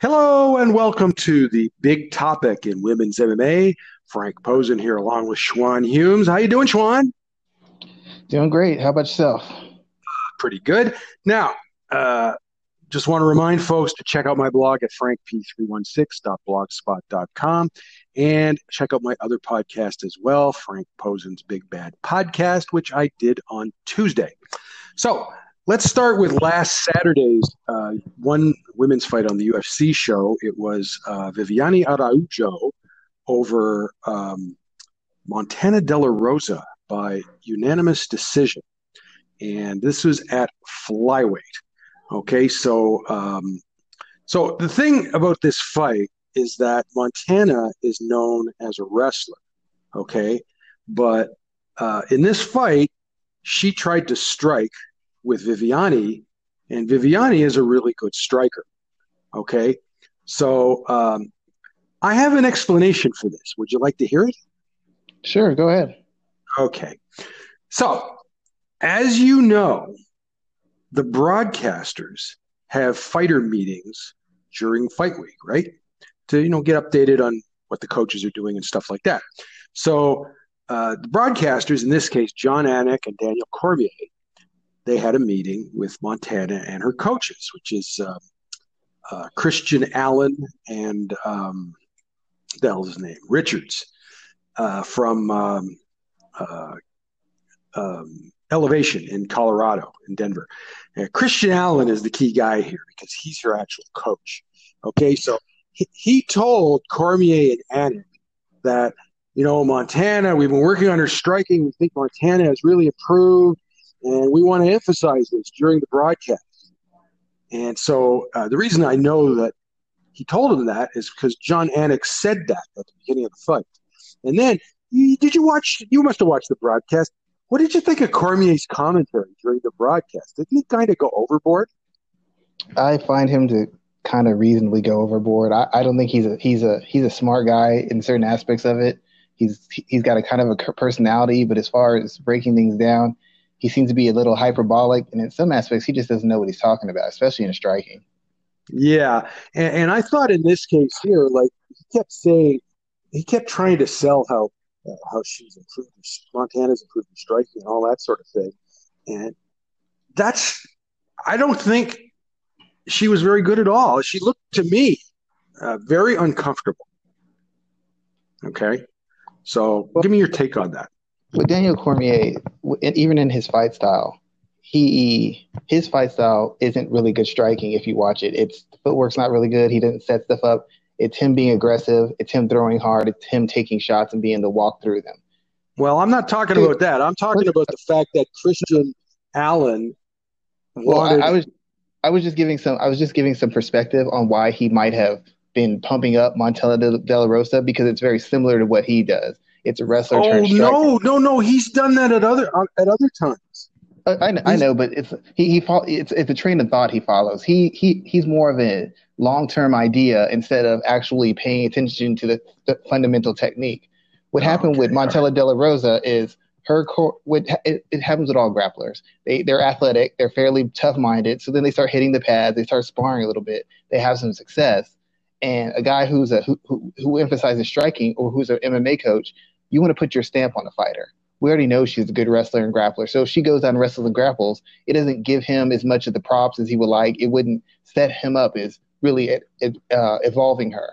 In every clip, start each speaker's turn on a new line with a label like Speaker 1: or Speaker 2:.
Speaker 1: Hello and welcome to the big topic in women's MMA. Frank Posen here along with Schwan Humes. How you doing, Schwan?
Speaker 2: Doing great. How about yourself?
Speaker 1: Pretty good. Now, uh, just want to remind folks to check out my blog at frankp316.blogspot.com and check out my other podcast as well, Frank Posen's Big Bad Podcast, which I did on Tuesday. So let's start with last Saturday's uh, one women's fight on the UFC show. It was uh, Viviane Araujo over um, Montana De La Rosa by unanimous decision. And this was at flyweight. Okay, so um, so the thing about this fight is that Montana is known as a wrestler. Okay, but uh, in this fight, she tried to strike with Viviani, and Viviani is a really good striker. Okay, so um, I have an explanation for this. Would you like to hear it?
Speaker 2: Sure, go ahead.
Speaker 1: Okay, so as you know, the broadcasters have fighter meetings during fight week, right? To you know get updated on what the coaches are doing and stuff like that. So uh, the broadcasters, in this case, Jon Anik and Daniel Cormier, they had a meeting with Montana and her coaches, which is uh, uh, Christian Allen and um, the his name Richards uh, from um, uh, um, Elevation in Colorado, in Denver. Christian Allen is the key guy here because he's her actual coach. Okay, so he, he told Cormier and Anik that you know Montana, we've been working on her striking. We think Montana has really improved, and we want to emphasize this during the broadcast. And so uh, the reason I know that he told him that is because Jon Anik said that at the beginning of the fight. And then, did you watch? You must have watched the broadcast. What did you think of Cormier's commentary during the broadcast? Didn't he kind of go overboard?
Speaker 2: I find him to kind of reasonably go overboard. I, I don't think he's a he's a he's a smart guy in certain aspects of it. He's he's got a kind of a personality, but as far as breaking things down, he seems to be a little hyperbolic, and in some aspects, he just doesn't know what he's talking about, especially in striking.
Speaker 1: Yeah, and, and I thought in this case here, like he kept saying, he kept trying to sell how uh, how she's improved, Montana's improved in striking and all that sort of thing. And that's, I don't think she was very good at all. She looked to me uh, very uncomfortable. Okay. So give me your take on that.
Speaker 2: With Daniel Cormier, even in his fight style, he his fight style isn't really good striking if you watch it. It's the footwork's not really good. He doesn't set stuff up. It's him being aggressive. It's him throwing hard. It's him taking shots and being able to walk through them.
Speaker 1: Well, I'm not talking about that. I'm talking about the fact that Christian Allen.
Speaker 2: Well, I, I was, I was just giving some. I was just giving some perspective on why he might have been pumping up de, de La Rosa because it's very similar to what he does. It's a wrestler.
Speaker 1: Oh no, no, no! He's done that at other uh, at other times.
Speaker 2: I, I, I know, but it's he he it's it's a train of thought he follows. He he he's more of a long term idea instead of actually paying attention to the, the fundamental technique. What happened okay, with Montella right. De La Rosa is her core. What it, it happens with all grapplers. They they're athletic. They're fairly tough minded. So then they start hitting the pads. They start sparring a little bit. They have some success. And a guy who's a who who, who emphasizes striking or who's an MMA coach, you want to put your stamp on a fighter we already know she's a good wrestler and grappler. So if she goes out and wrestles and grapples, it doesn't give him as much of the props as he would like. It wouldn't set him up as really uh, evolving her.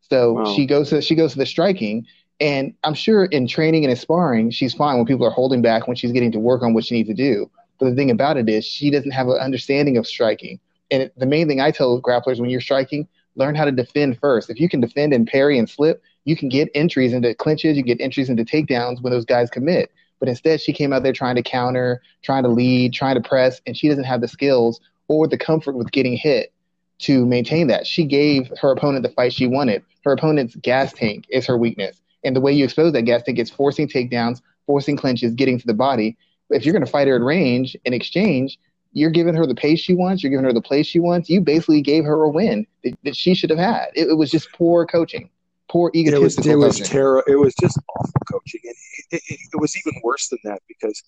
Speaker 2: So wow. she goes to she goes to the striking, and I'm sure in training and in sparring, she's fine when people are holding back when she's getting to work on what she needs to do. But the thing about it is, she doesn't have an understanding of striking. And it, the main thing I tell grapplers when you're striking, learn how to defend first. If you can defend and parry and slip, you can get entries into clinches, you get entries into takedowns when those guys commit. But instead, she came out there trying to counter, trying to lead, trying to press, and she doesn't have the skills or the comfort with getting hit to maintain that. She gave her opponent the fight she wanted. Her opponent's gas tank is her weakness. And the way you expose that gas tank is forcing takedowns, forcing clinches, getting to the body. If you're going to fight her at range in exchange, you're giving her the pace she wants, you're giving her the place she wants. You basically gave her a win that, that she should have had. It, it was just poor coaching poor egotistical.
Speaker 1: It was, it was terrible. It was just awful coaching, and it, it, it, was even worse than that because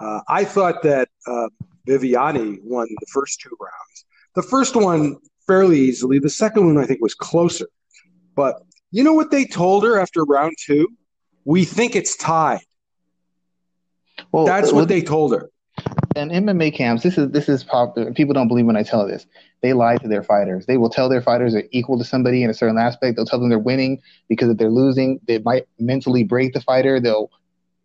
Speaker 1: uh, I thought that uh, Viviane won the first two rounds. The first one, fairly easily. The second one I think was closer. But you know what they told her after round two? We think it's tied. Well, that's what they told her.
Speaker 2: And MMA camps, this is this is popular. People don't believe when I tell this. They lie to their fighters. They will tell their fighters they're equal to somebody in a certain aspect. They'll tell them they're winning because if they're losing, they might mentally break the fighter. They'll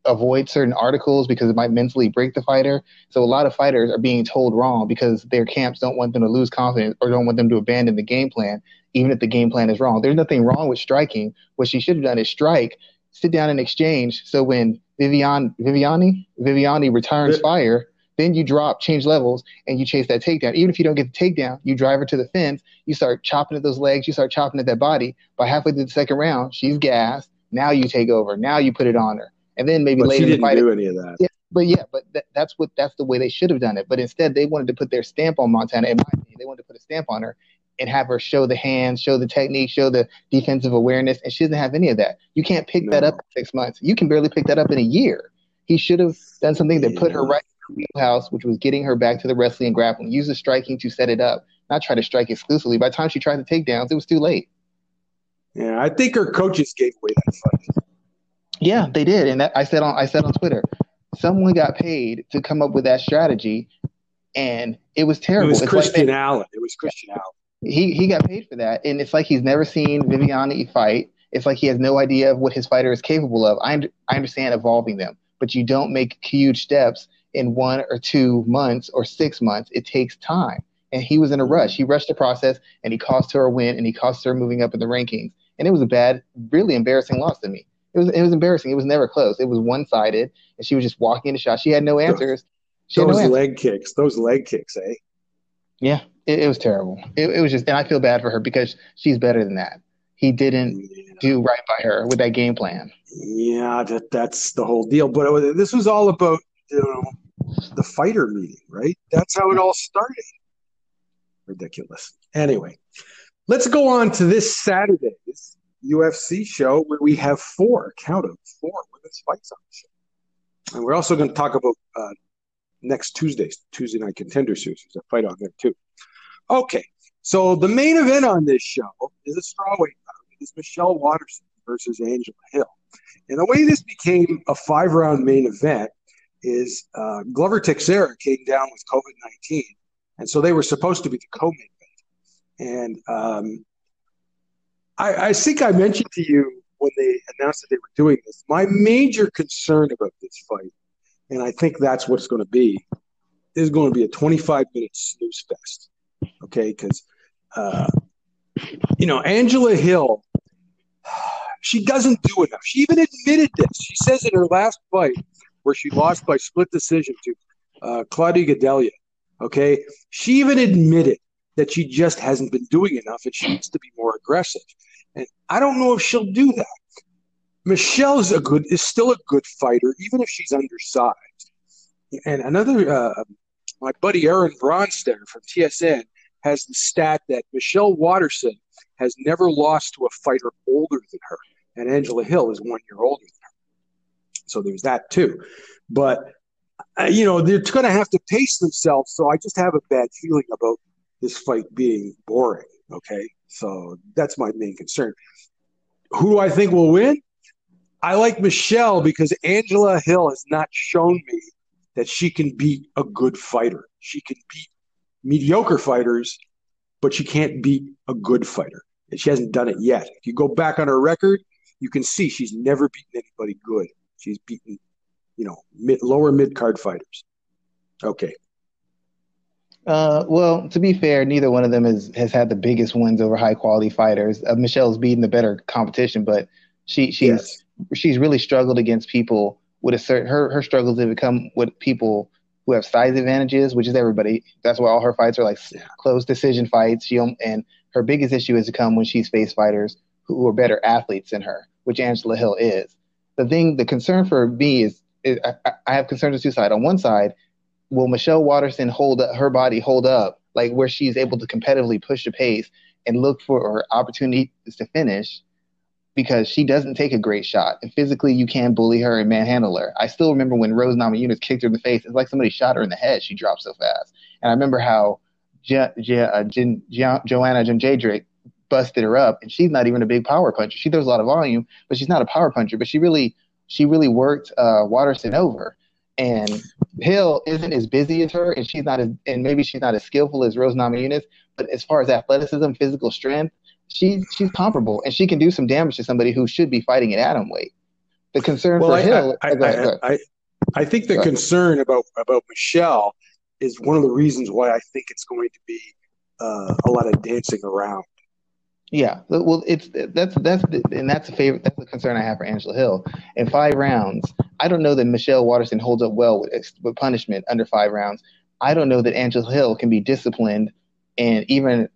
Speaker 2: avoid certain articles because it might mentally break the fighter. So a lot of fighters are being told wrong because their camps don't want them to lose confidence or don't want them to abandon the game plan, even if the game plan is wrong. There's nothing wrong with striking. What she should have done is strike, sit down and exchange. So when Vivian Viviani Viviani returns fire, then you drop, change levels, and you chase that takedown. Even if you don't get the takedown, you drive her to the fence. You start chopping at those legs. You start chopping at that body. By halfway through the second round, she's gassed. Now you take over. Now you put it on her, and then maybe
Speaker 1: but
Speaker 2: later
Speaker 1: she didn't
Speaker 2: fight
Speaker 1: do
Speaker 2: it.
Speaker 1: any of that.
Speaker 2: Yeah, but yeah, but th- that's what that's the way they should have done it. But instead, they wanted to put their stamp on Montana. In my opinion, they wanted to put a stamp on her and have her show the hands, show the technique, show the defensive awareness, and she doesn't have any of that. You can't pick no. that up in six months. You can barely pick that up in a year. He should have done something that yeah. put her right in her wheelhouse, which was getting her back to the wrestling and grappling. Use the striking to set it up, not try to strike exclusively. By the time she tried the takedowns, it was too late.
Speaker 1: Yeah, I think her coaches gave away that fight.
Speaker 2: Yeah, they did, and that, I said on I said on Twitter, someone got paid to come up with that strategy, and it was terrible.
Speaker 1: It was
Speaker 2: it's
Speaker 1: Christian
Speaker 2: like
Speaker 1: Allen. It was Christian Allen.
Speaker 2: He he got paid for that, and it's like he's never seen Viviani fight. It's like he has no idea of what his fighter is capable of. I I understand evolving them, but you don't make huge steps in one or two months or six months. It takes time. And he was in a rush. He rushed the process and he cost her a win and he cost her moving up in the rankings. And it was a bad, really embarrassing loss to me. It was it was embarrassing. It was never close. It was one sided and she was just walking into shot. She had no answers. She
Speaker 1: those
Speaker 2: no answers.
Speaker 1: leg kicks, those leg kicks, eh?
Speaker 2: Yeah, it, it was terrible. It, it was just, and I feel bad for her because she's better than that. He didn't yeah. do right by her with that game plan.
Speaker 1: Yeah, that, that's the whole deal. But it, this was all about you know, the fighter meeting, right? That's how it all started. Ridiculous. Anyway, let's go on to this Saturday's UFC show where we have four, count of four women's fights on the show. And we're also going to talk about uh, next Tuesday's Tuesday Night Contender Series. There's a fight on there too. Okay, so the main event on this show is a strawweight bout. It is Michelle Waterson versus Angela Hill. And the way this became a five round main event is uh, Glover Teixeira came down with COVID 19. And so they were supposed to be the co main event. And um, I, I think I mentioned to you when they announced that they were doing this, my major concern about this fight, and I think that's what it's going to be, is going to be a 25 minute snooze fest. Okay. Because, uh, you know, Angela Hill, she doesn't do enough. She even admitted this. She says in her last fight, where she lost by split decision to uh, Claudia Gadelha, Okay, she even admitted that she just hasn't been doing enough and she needs to be more aggressive. And I don't know if she'll do that. Michelle is a good is still a good fighter, even if she's undersized. And another, uh, my buddy Aaron Bronsteter from TSN has the stat that Michelle Waterson has never lost to a fighter older than her, and Angela Hill is one year older than her. so there's that too. But, uh, you know, they're going to have to pace themselves. So I just have a bad feeling about this fight being boring. Okay. So that's my main concern. Who do I think will win? I like Michelle because Angela Hill has not shown me that she can beat a good fighter. She can beat mediocre fighters, but she can't beat a good fighter. And she hasn't done it yet. If you go back on her record, you can see she's never beaten anybody good. She's beaten, you know, mid, lower mid card fighters. Okay.
Speaker 2: Uh, well, to be fair, neither one of them has, has had the biggest wins over high quality fighters. Uh, Michelle's beaten the better competition, but she she's yes. she's really struggled against people with a certain her her struggles have become with people who have size advantages, which is everybody. That's why all her fights are like yeah. close decision fights. She and her biggest issue is to come when she's faced fighters who are better athletes than her, which Angela Hill is the thing, the concern for me is, is I, I, have concerns on two sides. On one side, will Michelle Waterson hold up, her body hold up, like where she's able to competitively push the pace and look for opportunities to finish? Because she doesn't take a great shot, and physically you can bully her and manhandle her. I still remember when Rose Namajunas kicked her in the face. It's like somebody shot her in the head. She dropped so fast. And I remember how uh, Joanna Jędrzejczyk busted her up, and she's not even a big power puncher. She throws a lot of volume, but she's not a power puncher. But she really she really worked uh, Waterson over. And Hill isn't as busy as her, and she's not as and maybe she's not as skillful as Rose Namajunas. But as far as athleticism, physical strength, she she's comparable, and she can do some damage to somebody who should be fighting at atom weight. The concern well, for I, Hill.
Speaker 1: I, I, I, I, think the concern about about Michelle is one of the reasons why I think it's going to be uh, a lot of dancing around.
Speaker 2: Yeah, well, it's that's that's and that's a favorite. That's the concern I have for Angela Hill. In five rounds, I don't know that Michelle Waterson holds up well with, with punishment under five rounds. I don't know that Angela Hill can be disciplined and even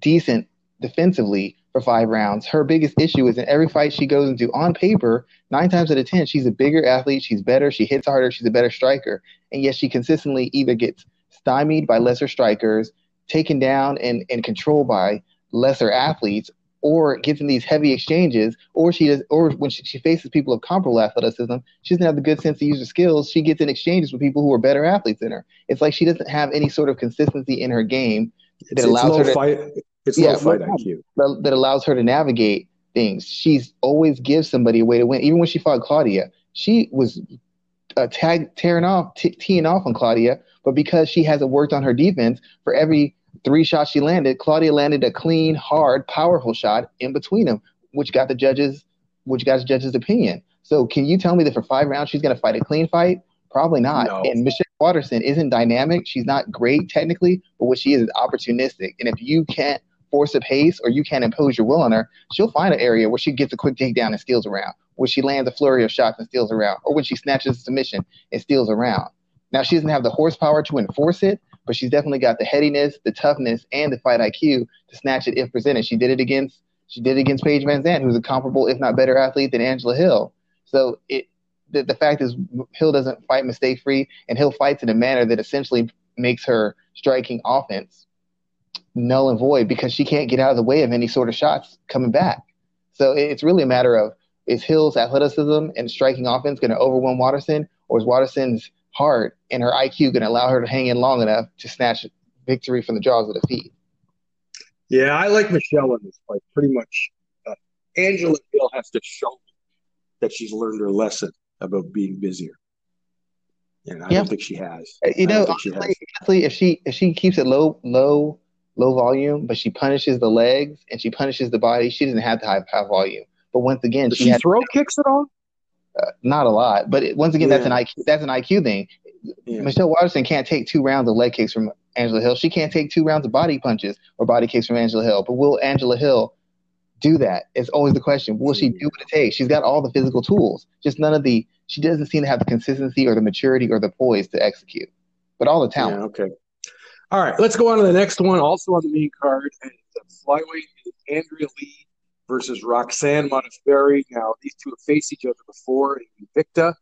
Speaker 2: decent defensively for five rounds. Her biggest issue is in every fight she goes into, on paper, nine times out of ten, she's a bigger athlete, she's better, she hits harder, she's a better striker, and yet she consistently either gets stymied by lesser strikers, taken down and, and controlled by lesser athletes, or gets in these heavy exchanges, or she does, or when she, she faces people of comparable athleticism, she doesn't have the good sense to use her skills. She gets in exchanges with people who are better athletes than her. It's like she doesn't have any sort of consistency in her game
Speaker 1: that it's, allows it's her to fight. It's yeah, low fight IQ
Speaker 2: that, that allows her to navigate things. She's always gives somebody a way to win. Even when she fought Claudia, she was uh, tag tearing off, t- teeing off on Claudia, but because she hasn't worked on her defense, for every three shots she landed, Claudia landed a clean, hard, powerful shot in between them, which got the judges, which got the judges' opinion. So, can you tell me that for five rounds she's going to fight a clean fight? Probably not. No. And Michelle Waterson isn't dynamic. She's not great technically, but what she is is opportunistic. And if you can't force a pace or you can't impose your will on her, she'll find an area where she gets a quick takedown and steals around, where she lands a flurry of shots and steals around, or when she snatches a submission and steals around. Now, she doesn't have the horsepower to enforce it, but she's definitely got the headiness, the toughness, and the fight IQ to snatch it if presented. She did it against she did it against Paige VanZant, who's a comparable, if not better, athlete than Angela Hill. So it the, the fact is Hill doesn't fight mistake free, and Hill fights in a manner that essentially makes her striking offense null and void because she can't get out of the way of any sort of shots coming back. So it's really a matter of is Hill's athleticism and striking offense going to overwhelm Waterson, or is Waterson's heart and her IQ going to allow her to hang in long enough to snatch victory from the jaws of defeat?
Speaker 1: Yeah, I like Michelle in this fight pretty much. Uh, Angela Hill has to show that she's learned her lesson about being busier. And I yeah. don't think she has.
Speaker 2: You know, honestly, honestly, if she if she keeps it low low low volume, but she punishes the legs and she punishes the body, she doesn't have to have high volume. But once again,
Speaker 1: Does she, she throw kicks at all?
Speaker 2: Uh, not a lot, but it, once again, yeah. that's an IQ. That's an IQ thing. Yeah. Michelle Waterson can't take two rounds of leg kicks from Angela Hill. She can't take two rounds of body punches or body kicks from Angela Hill. But will Angela Hill do that? It's always the question. Will she do what it takes? She's got all the physical tools, just none of the. She doesn't seem to have the consistency or the maturity or the poise to execute, but all the talent.
Speaker 1: Yeah, okay. All right, let's go on to the next one. Also on the main card, and the flyweight is Andrea Lee versus Roxanne Modafferi. Now, these two have faced each other before in Invicta.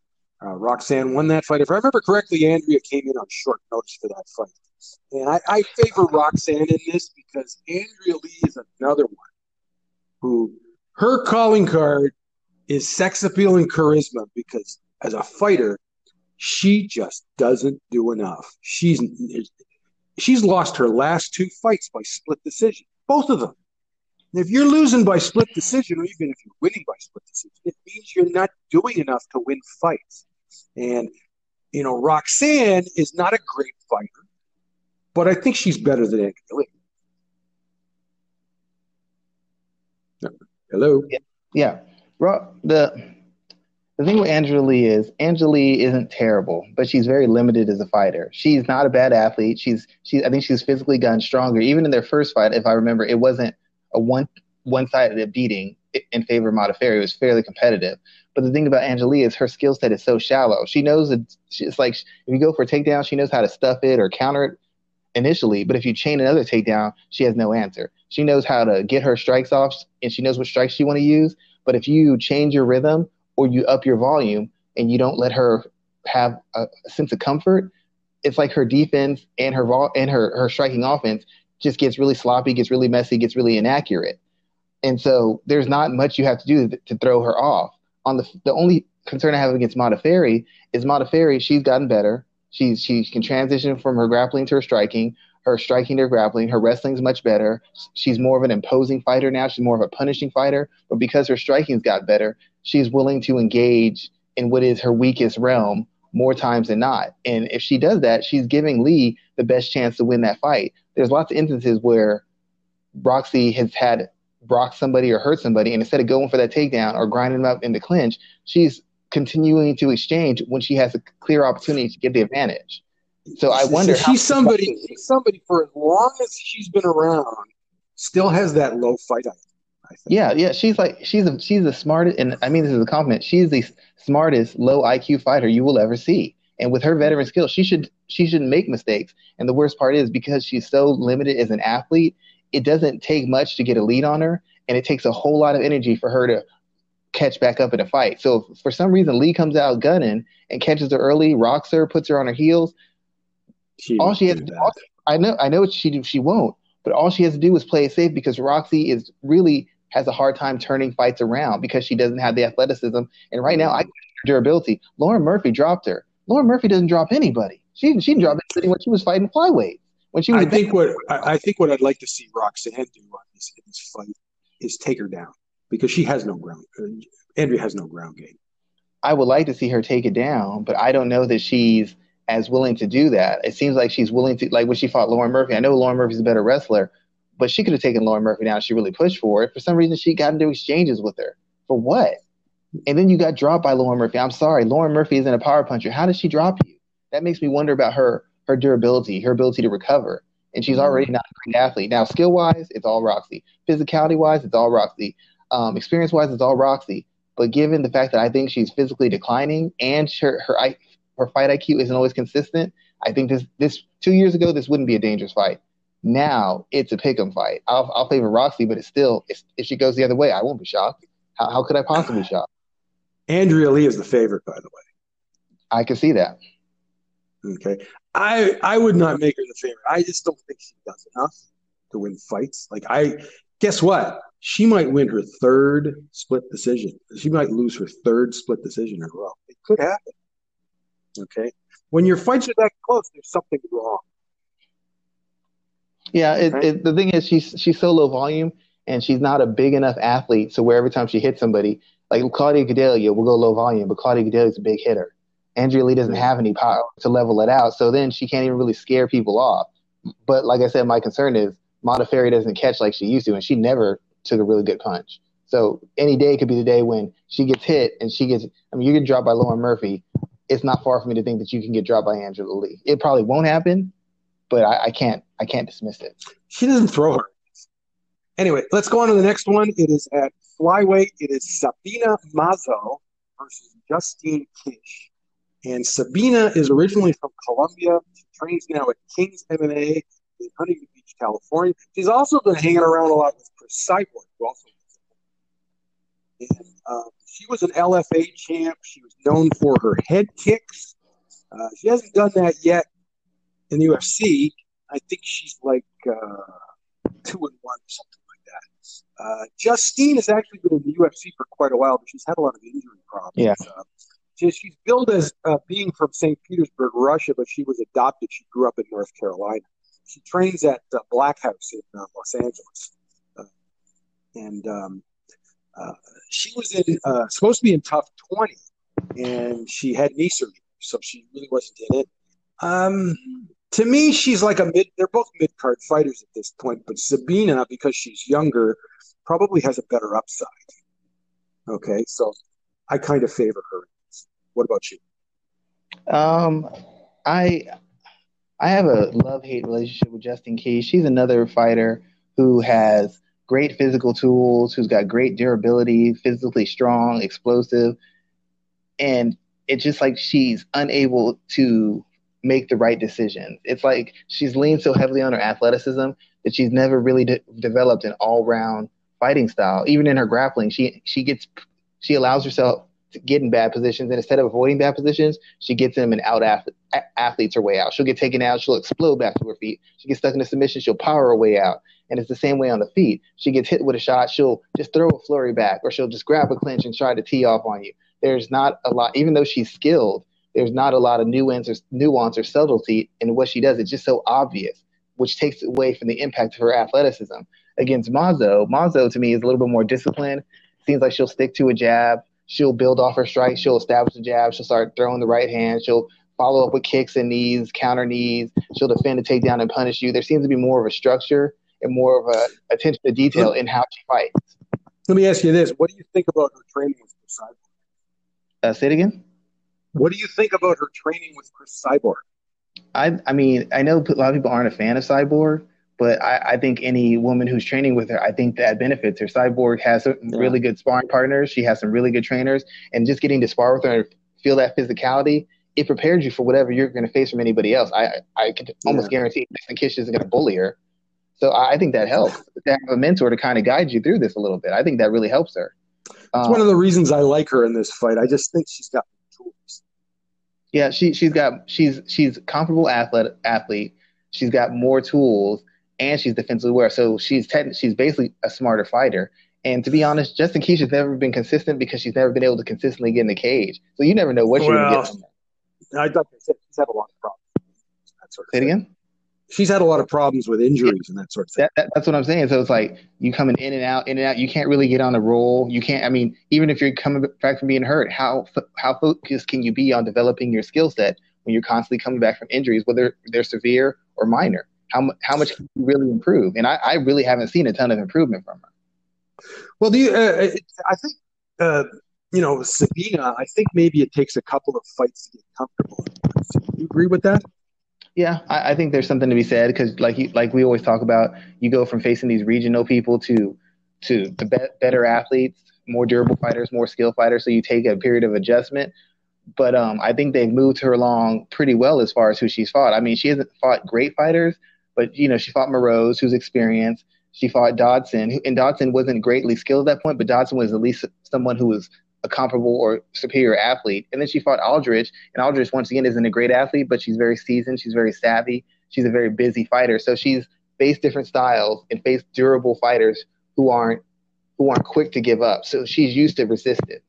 Speaker 1: Uh, Roxanne won that fight. If I remember correctly, Andrea came in on short notice for that fight. And I, I favor Roxanne in this because Andrea Lee is another one who her calling card is sex appeal and charisma because as a fighter, she just doesn't do enough. She's she's lost her last two fights by split decision, both of them. And if you're losing by split decision, or even if you're winning by split decision, it means you're not doing enough to win fights. And, you know, Roxanne is not a great fighter, but I think she's better than Andrea Lee. Hello?
Speaker 2: Yeah. yeah. The, the thing with Angela Lee is Angela Lee isn't terrible, but she's very limited as a fighter. She's not a bad athlete. She's she I think she's physically gotten stronger. Even in their first fight, if I remember, it wasn't a one one sided beating in favor of Modafferi. It was fairly competitive. But the thing about Angela is her skill set is so shallow. She knows that it's like if you go for a takedown, she knows how to stuff it or counter it initially. But if you chain another takedown, she has no answer. She knows how to get her strikes off and she knows what strikes she want to use. But if you change your rhythm or you up your volume and you don't let her have a, sense of comfort, it's like her defense and her vol- and her her striking offense just gets really sloppy, gets really messy, gets really inaccurate. And so there's not much you have to do to throw her off. On the the only concern I have against Modafferi is Modafferi. She's gotten better. She's she can transition from her grappling to her striking. her striking, to her grappling, her wrestling's much better. She's more of an imposing fighter now. She's more of a punishing fighter. But because her striking's got better, she's willing to engage in what is her weakest realm more times than not. And if she does that, she's giving Lee the best chance to win that fight. There's lots of instances where Roxy has had rock somebody or hurt somebody, and instead of going for that takedown or grinding them up in the clinch, she's continuing to exchange when she has a clear opportunity to get the advantage. So I wonder.
Speaker 1: So she's somebody. She's somebody for as long as she's been around, still has that low fight IQ.
Speaker 2: Yeah, yeah. She's like she's a, she's the smartest, and I mean this is a compliment. She's the smartest low IQ fighter you will ever see. And with her veteran skills, she should she shouldn't make mistakes. And the worst part is because she's so limited as an athlete, it doesn't take much to get a lead on her, and it takes a whole lot of energy for her to catch back up in a fight. So for some reason, Lee comes out gunning and catches her early, rocks her, puts her on her heels. She all she has, to, all, I know, I know she she won't, but all she has to do is play it safe because Roxy is really has a hard time turning fights around because she doesn't have the athleticism. And right now, I durability. Lauren Murphy dropped her. Lauren Murphy doesn't drop anybody. She she dropped anybody when she was fighting flyweight. When she was
Speaker 1: I think what I, I, think what I'd like to see Roxanne do on this, in this fight is take her down because she has no ground. Uh, Andrea has no ground game.
Speaker 2: I would like to see her take it down, but I don't know that she's as willing to do that. It seems like she's willing to, like when she fought Lauren Murphy. I know Lauren Murphy's a better wrestler, but she could have taken Lauren Murphy down. She really pushed for it. For some reason, she got into exchanges with her. For what? And then you got dropped by Lauren Murphy. I'm sorry, Lauren Murphy isn't a power puncher. How did she drop you? That makes me wonder about her her durability, her ability to recover and she's already not a great athlete. Now, skill wise, it's all Roxy. Physicality wise, it's all Roxy. Um, experience wise, it's all Roxy. But given the fact that I think she's physically declining and her her, her fight IQ isn't always consistent, I think this this two years ago this wouldn't be a dangerous fight. Now it's a pick'em fight. I'll, I'll favor Roxy, but it's still it's, if she goes the other way, I won't be shocked. How, how could I possibly be shocked?
Speaker 1: Andrea Lee is the favorite, by the way.
Speaker 2: I can see that.
Speaker 1: Okay. I I would not make her the favorite. I just don't think she does enough to win fights. Like I guess what? She might win her third split decision. She might lose her third split decision in a row. It could happen. Okay. When your fights are that close, there's something wrong.
Speaker 2: Yeah, it, it, the thing is, she's she's so low volume, and she's not a big enough athlete. So where every time she hits somebody, like Claudia Gadelha will go low volume, but Claudia Gadelha is a big hitter. Andrea Lee doesn't have any power to level it out. So then she can't even really scare people off. But like I said, my concern is Modafferi doesn't catch like she used to, and she never took a really good punch. So any day could be the day when she gets hit and she gets. I mean, you get dropped by Lauren Murphy. It's not far for me to think that you can get dropped by Angela Lee. It probably won't happen, but I, I can't. I can't dismiss it.
Speaker 1: She doesn't throw her. Anyway, let's go on to the next one. It is at flyweight. It is Sabina Mazo versus Justine Kish. And Sabina is originally from Colombia. She trains now at King's MMA in Huntington Beach, California. She's also been hanging around a lot with Cris Cyborg, who also and uh, she was an LFA champ. She was known for her head kicks. Uh, she hasn't done that yet in the UFC. I think she's like uh, two and one or something like that. Uh, Justine has actually been in the UFC for quite a while, but she's had a lot of injury problems.
Speaker 2: Yeah.
Speaker 1: Uh, she's billed as uh, being from St. Petersburg, Russia, but she was adopted. She grew up in North Carolina. She trains at Black House in uh, Los Angeles, uh, and um, uh, she was in uh, supposed to be in TUF 20, and she had knee surgery, so she really wasn't in it. Um, to me, she's like a mid. They're both mid card fighters at this point, but Sabina, because she's younger, probably has a better upside. Okay, so I kind of favor her what about you?
Speaker 2: Um, I I have a love hate relationship with Justine Kish. She's another fighter who has great physical tools, who's got great durability, physically strong, explosive, and it's just like she's unable to make the right decisions. It's like she's leaned so heavily on her athleticism that she's never really de- developed an all-round fighting style. Even in her grappling, she she gets she allows herself to get in bad positions, and instead of avoiding bad positions, she gets them and out athletes her way out. She'll get taken out, she'll explode back to her feet. She gets stuck in a submission, she'll power her way out. And it's the same way on the feet. She gets hit with a shot, she'll just throw a flurry back, or she'll just grab a clinch and try to tee off on you. There's not a lot, even though she's skilled, there's not a lot of nuance or nuance or subtlety in what she does. It's just so obvious. which takes away from the impact of her athleticism. Against Mazo, Mazo to me is a little bit more disciplined. Seems like she'll stick to a jab. She'll build off her strike. She'll establish the jab. She'll start throwing the right hand. She'll follow up with kicks and knees, counter knees. She'll defend a takedown and punish you. There seems to be more of a structure and more of a attention to detail in how she fights.
Speaker 1: Let me ask you this: What do you think about her training with Cyborg?
Speaker 2: Uh, say it again.
Speaker 1: What do you think about her training with Cris Cyborg?
Speaker 2: I, I mean, I know a lot of people aren't a fan of Cyborg, but I, I think any woman who's training with her, I think that benefits her. Cyborg has some yeah. really good sparring partners. She has some really good trainers, and just getting to spar with her and feel that physicality, it prepares you for whatever you're going to face from anybody else. I I can almost yeah. guarantee Nathan Kish isn't going to bully her. So I think that helps to have a mentor to kind of guide you through this a little bit. I think that really helps her.
Speaker 1: It's um, one of the reasons I like her in this fight. I just think she's got tools.
Speaker 2: Yeah, she she's got she's she's comparable athlete athlete. She's got more tools and she's defensively aware. So she's technically she's basically a smarter fighter. And to be honest, Justin Keisha has never been consistent because she's never been able to consistently get in the cage. So you never know what you're well, going to
Speaker 1: get. I thought she's had a lot of problems.
Speaker 2: That sort of Say it again
Speaker 1: she's had a lot of problems with injuries and that sort of thing.
Speaker 2: That, that's what I'm saying. So it's like you coming in and out, in and out. You can't really get on a roll. You can't. I mean, even if you're coming back from being hurt, how how focused can you be on developing your skill set when you're constantly coming back from injuries, whether they're severe or minor? How how much can you really improve? And I, I really haven't seen a ton of improvement from her.
Speaker 1: Well, do you? Uh, I think. Uh, you know, Sabina, I think maybe it takes a couple of fights to get comfortable. Do you agree with that?
Speaker 2: Yeah, I, I, think there's something to be said because, like, like we always talk about, you go from facing these regional people to to the be- better athletes, more durable fighters, more skilled fighters. So you take a period of adjustment. But um, I think they've moved her along pretty well as far as who she's fought. I mean, she hasn't fought great fighters, but you know, she fought Moroz, who's experienced. She fought Dobson, and Dobson wasn't greatly skilled at that point, but Dobson was at least someone who was a comparable or superior athlete. And then she fought Aldrich, and Aldrich once again isn't a great athlete, but she's very seasoned. She's very savvy. She's a very busy fighter. So she's faced different styles and faced durable fighters who aren't who aren't quick to give up. So she's used to resistance.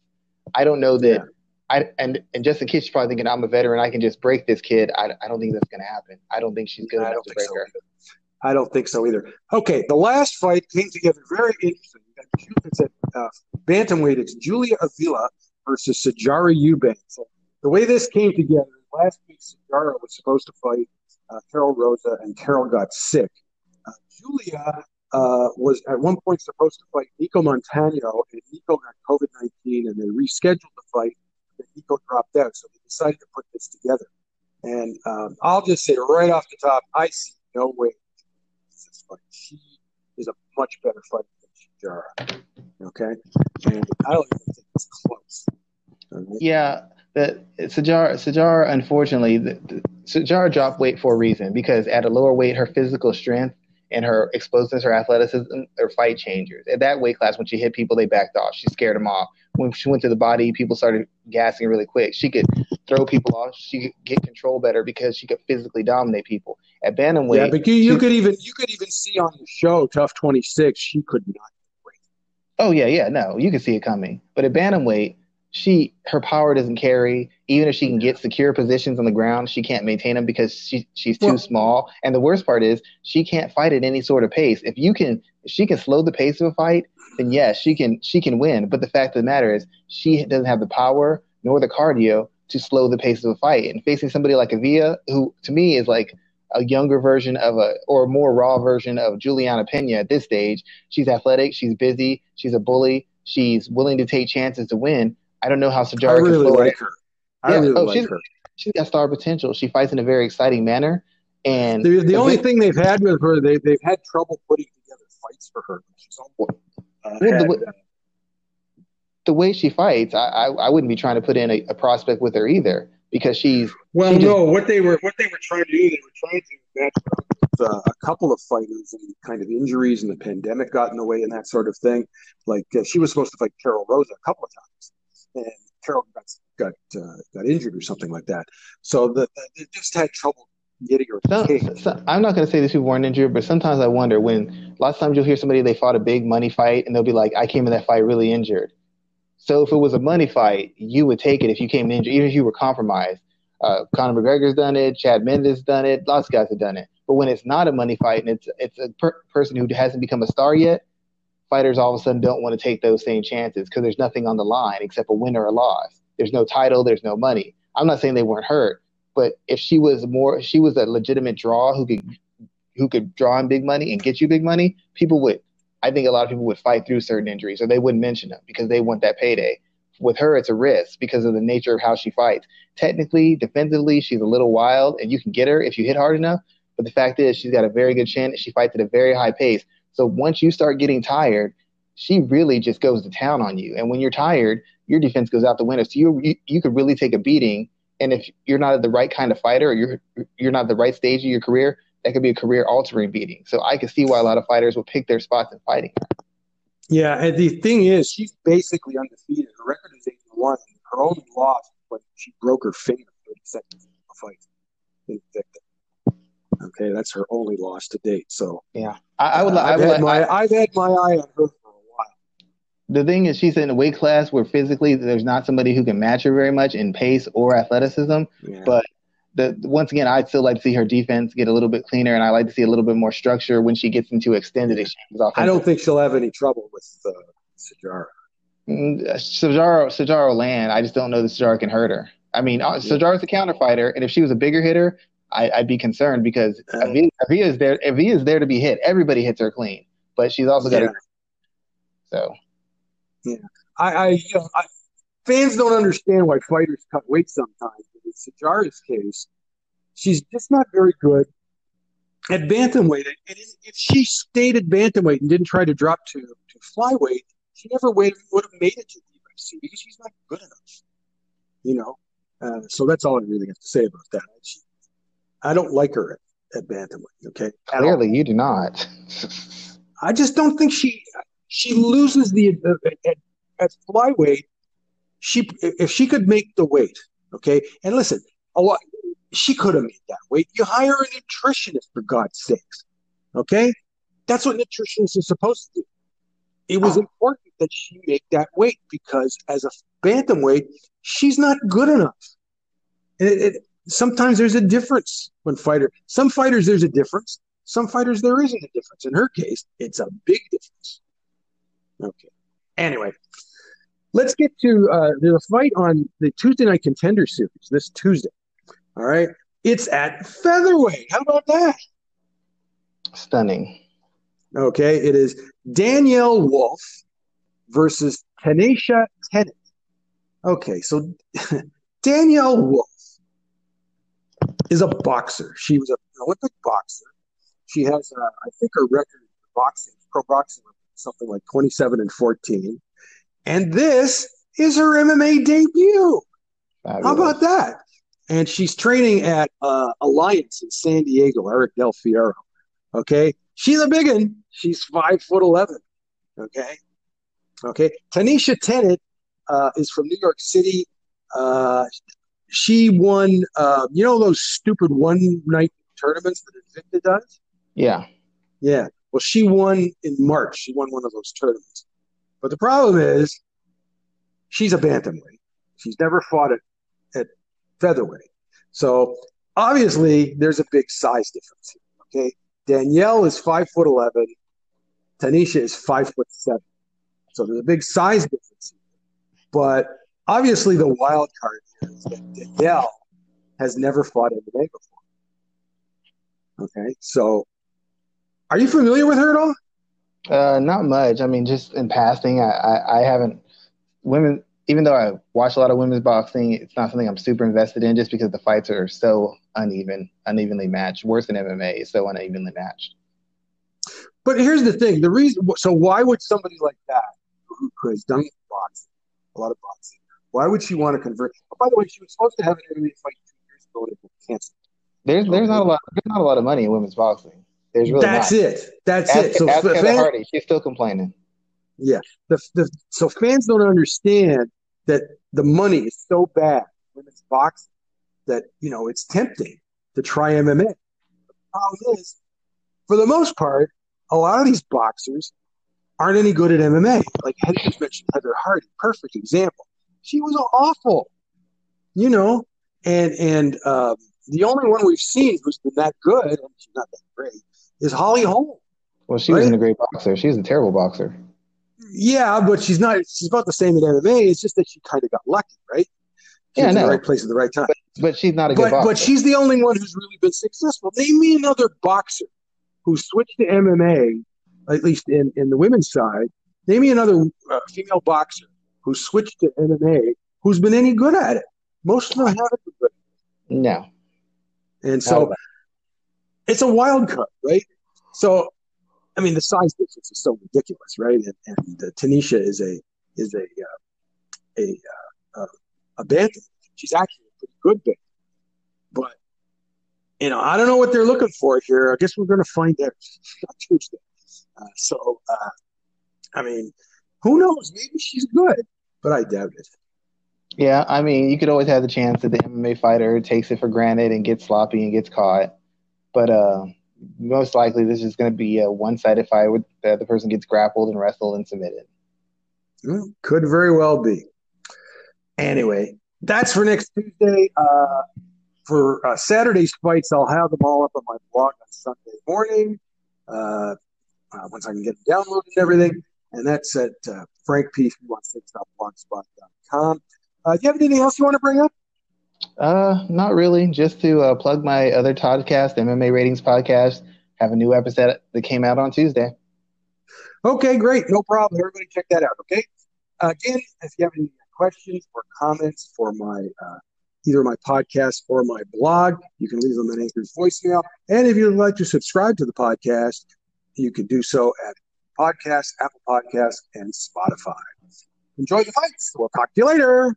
Speaker 2: I don't know that. Yeah. I and and Justine Kish probably thinking I'm a veteran. I can just break this kid. I, I don't think that's going to happen. I don't think she's good enough to break so her.
Speaker 1: Either. I don't think so either. Okay, the last fight came together very interesting. It's at uh, bantamweight. It's Julia Avila versus Sijara Eubank. So the way this came together, last week Sijara was supposed to fight uh, Karol Rosa, and Karol got sick. Uh, Julia uh, was at one point supposed to fight Nicco Montaño, and Nicco got COVID 19, and they rescheduled the fight. And Nicco dropped out, so they decided to put this together. And um, I'll just say right off the top, I see no way this fight. She is a much better fighter Sijara. Okay, and I don't even think it's close.
Speaker 2: Right? Yeah, the Sijara, Sijara, unfortunately, the, the, Sijara dropped weight for a reason because at a lower weight, her physical strength and her explosiveness, her athleticism, her fight changers. At that weight class, when she hit people, they backed off. She scared them off. When she went to the body, people started gassing really quick. She could throw people off. She could get control better because she could physically dominate people. At bantamweight,
Speaker 1: yeah, but you, you could even you could even see on the show, TUF 26, she could not
Speaker 2: Oh yeah, yeah, no, you can see it coming. But at bantamweight, she her power doesn't carry. Even if she can get secure positions on the ground, she can't maintain them because she she's too well, small. And the worst part is she can't fight at any sort of pace. If you can, if she can slow the pace of a fight, then yes, she can she can win. But the fact of the matter is, she doesn't have the power nor the cardio to slow the pace of a fight. And facing somebody like Avila, who to me is like a younger version of a or more raw version of Julianna Peña at this stage. She's athletic, she's busy, she's a bully, she's willing to take chances to win. I don't know how Sijara
Speaker 1: I really like her. I yeah, really oh, like
Speaker 2: she's,
Speaker 1: her.
Speaker 2: She's got star potential. She fights in a very exciting manner. And
Speaker 1: the, the only thing they've had with her, they, they've had trouble putting together fights for her. She's uh,
Speaker 2: well, had, the, uh, the, way she fights, I, I, I, wouldn't be trying to put in a, a prospect with her either because she's
Speaker 1: well,
Speaker 2: she
Speaker 1: no. what they were what they were trying to do, they were trying to match with uh, a couple of fighters and kind of injuries, and the pandemic got in the way and that sort of thing. Like uh, she was supposed to fight Karol Rosa a couple of times, and Karol got got uh, got injured or something like that. So the, the they just had trouble getting her.
Speaker 2: Some, some, I'm not going to say these people weren't injured, but sometimes I wonder when lots of times you'll hear somebody they fought a big money fight and they'll be like, "I came in that fight really injured." So if it was a money fight, you would take it if you came injured, even if you were compromised. Uh, Conor McGregor's done it. Chad Mendes done it. Lots of guys have done it. But when it's not a money fight and it's it's a per- person who hasn't become a star yet, fighters all of a sudden don't want to take those same chances because there's nothing on the line except a win or a loss. There's no title, there's no money. I'm not saying they weren't hurt, but if she was more, she was a legitimate draw who could who could draw in big money and get you big money. People would, I think, a lot of people would fight through certain injuries or they wouldn't mention them because they want that payday. With her, it's a risk because of the nature of how she fights. Technically, defensively, she's a little wild, and you can get her if you hit hard enough. But the fact is, she's got a very good chin. She fights at a very high pace. So once you start getting tired, she really just goes to town on you. And when you're tired, your defense goes out the window. So you you, you could really take a beating. And if you're not the right kind of fighter, or you're you're not the right stage of your career, that could be a career altering beating. So I can see why a lot of fighters will pick their spots in fighting
Speaker 1: Yeah, and the thing is, she's basically undefeated. Her record is eight one. Her only loss was when she broke her finger thirty seconds into a fight. Okay, that's her only loss to date. So
Speaker 2: yeah, I, I would.
Speaker 1: uh,
Speaker 2: I
Speaker 1: I've,
Speaker 2: would
Speaker 1: had my, I've had my eye on her for a while.
Speaker 2: the thing is, she's in a weight class where physically there's not somebody who can match her very much in pace or athleticism.
Speaker 1: Yeah.
Speaker 2: But the once again, I'd still like to see her defense get a little bit cleaner, and I like to see a little bit more structure when she gets into extended exchanges.
Speaker 1: I don't think she'll have any trouble with uh, Sijara.
Speaker 2: Mm, Sajaro Sajaro Land. I just don't know that Sajaro can hurt her. I mean, uh, Sajaro's a counter fighter, and if she was a bigger hitter, I, I'd be concerned because
Speaker 1: Uh.
Speaker 2: Avia, Avia is there. Avia is there to be hit. Everybody hits her clean, but she's also got
Speaker 1: Yeah.
Speaker 2: a so.
Speaker 1: I, I, you know, I, fans don't understand why fighters cut weight sometimes. In Sijara's case, she's just not very good at bantamweight. And if she stayed at bantamweight and didn't try to drop to, to flyweight, she never would would have made it to the UFC because she's not good enough. You know, uh, so that's all I really have to say about that. She, I don't like her at, at bantamweight. Okay, At all.
Speaker 2: Clearly, you do not.
Speaker 1: I just don't think she she loses the at, at flyweight. She if she could make the weight, okay. And listen, a lot she could have made that weight. You hire a nutritionist for God's sakes, okay. That's what nutritionists are supposed to do. It was important that she make that weight because as a bantamweight, she's not good enough. And it, it, sometimes there's a difference when fighter. Some fighters there's a difference. Some fighters there isn't a difference. In her case, it's a big difference. Okay. Anyway, let's get to uh, the fight on the Tuesday Night Contender Series this Tuesday. All right, it's at featherweight. How about that?
Speaker 2: Stunning.
Speaker 1: Okay, it is Danyelle Wolf versus Tanisha Tennant. Okay, so Danyelle Wolf is a boxer. She was an Olympic boxer. She has, uh, I think, her record in boxing, pro boxing, something like 27 and 14. And this is her MMA debut. How about that? And she's training at uh, Alliance in San Diego, Eric Del Fierro. Okay. She's a big one. She's five foot 11. Okay. Okay. Tanisha Tennant uh, is from New York City. Uh, she won, uh, you know, those stupid one night tournaments that Invicta does?
Speaker 2: Yeah.
Speaker 1: Yeah. Well, she won in March. She won one of those tournaments. But the problem is, she's a bantamweight. She's never fought at, at featherweight. So obviously, there's a big size difference here. Okay. Danyelle is five foot 11. Tanisha is five foot seven. So there's a big size difference. Here. But obviously, the wild card here is that Danyelle has never fought MMA before. Okay. So are you familiar with her at all?
Speaker 2: Uh, not much. I mean, just in passing, I, I, I haven't women. Even though I watch a lot of women's boxing, it's not something I'm super invested in, just because the fights are so uneven, unevenly matched. Worse than MMA, is so unevenly matched.
Speaker 1: But here's the thing: the reason. So why would somebody like that, who has done boxing, a lot of boxing, why would she want to convert? Oh, by the way, she was supposed to have an MMA fight two years ago, and it was canceled.
Speaker 2: There's there's not a lot there's not a lot of money in women's boxing. There's really
Speaker 1: That's
Speaker 2: not.
Speaker 1: it. That's
Speaker 2: Ask,
Speaker 1: it. So
Speaker 2: ask
Speaker 1: f-
Speaker 2: Heather Hardy, she's still complaining.
Speaker 1: Yeah. The, the, so fans don't understand that the money is so bad women's boxing that, you know, it's tempting to try MMA. The problem is, for the most part, a lot of these boxers aren't any good at MMA. Like Heather just mentioned Heather Hardy, perfect example. She was awful, you know, and and um, the only one we've seen who's been that good, and she's not that great, is Holly Holm.
Speaker 2: Well, she right? wasn't a great boxer. She was a terrible boxer.
Speaker 1: Yeah, but she's not. She's about the same in MMA. It's just that she kind of got lucky, right? She
Speaker 2: yeah, no.
Speaker 1: in the right place at the right time.
Speaker 2: But, but she's not a good
Speaker 1: but,
Speaker 2: boxer.
Speaker 1: But she's the only one who's really been successful. Name me another boxer who switched to MMA, at least in, in the women's side. Name me another uh, female boxer who switched to MMA who's been any good at it. Most of them haven't been good.
Speaker 2: No.
Speaker 1: And so it's a wild card, right? So, I mean, the size difference is so ridiculous, right? And, and uh, Tanisha is a is a uh, a uh, a bantam. She's actually a pretty good bantam, but you know, I don't know what they're looking for here. I guess we're going to find out Tuesday. Uh, so, uh, I mean, who knows? Maybe she's good, but I doubt it.
Speaker 2: Yeah, I mean, you could always have the chance that the MMA fighter takes it for granted and gets sloppy and gets caught. But uh, most likely, this is going to be a one-sided fight where the, the person gets grappled and wrestled and submitted.
Speaker 1: Could very well be. Anyway, that's for next Tuesday. Uh, for uh, Saturday's fights, I'll have them all up on my blog on Sunday morning uh, uh once I can get them downloaded and everything. And that's at uh, frankp116.blogspot.com. Uh, do you have anything else you want to bring up?
Speaker 2: Uh, not really. Just to uh, plug my other podcast, MMA Ratings Podcast. Have a new episode that came out on Tuesday.
Speaker 1: Okay, great. No problem. Everybody check that out. Okay. Uh, again, if you have any questions or comments for my uh, either my podcast or my blog, you can leave them in Anchor's voicemail. And if you'd like to subscribe to the podcast, you can do so at Podcast, Apple Podcast, and Spotify. Enjoy the fights. We'll talk to you later.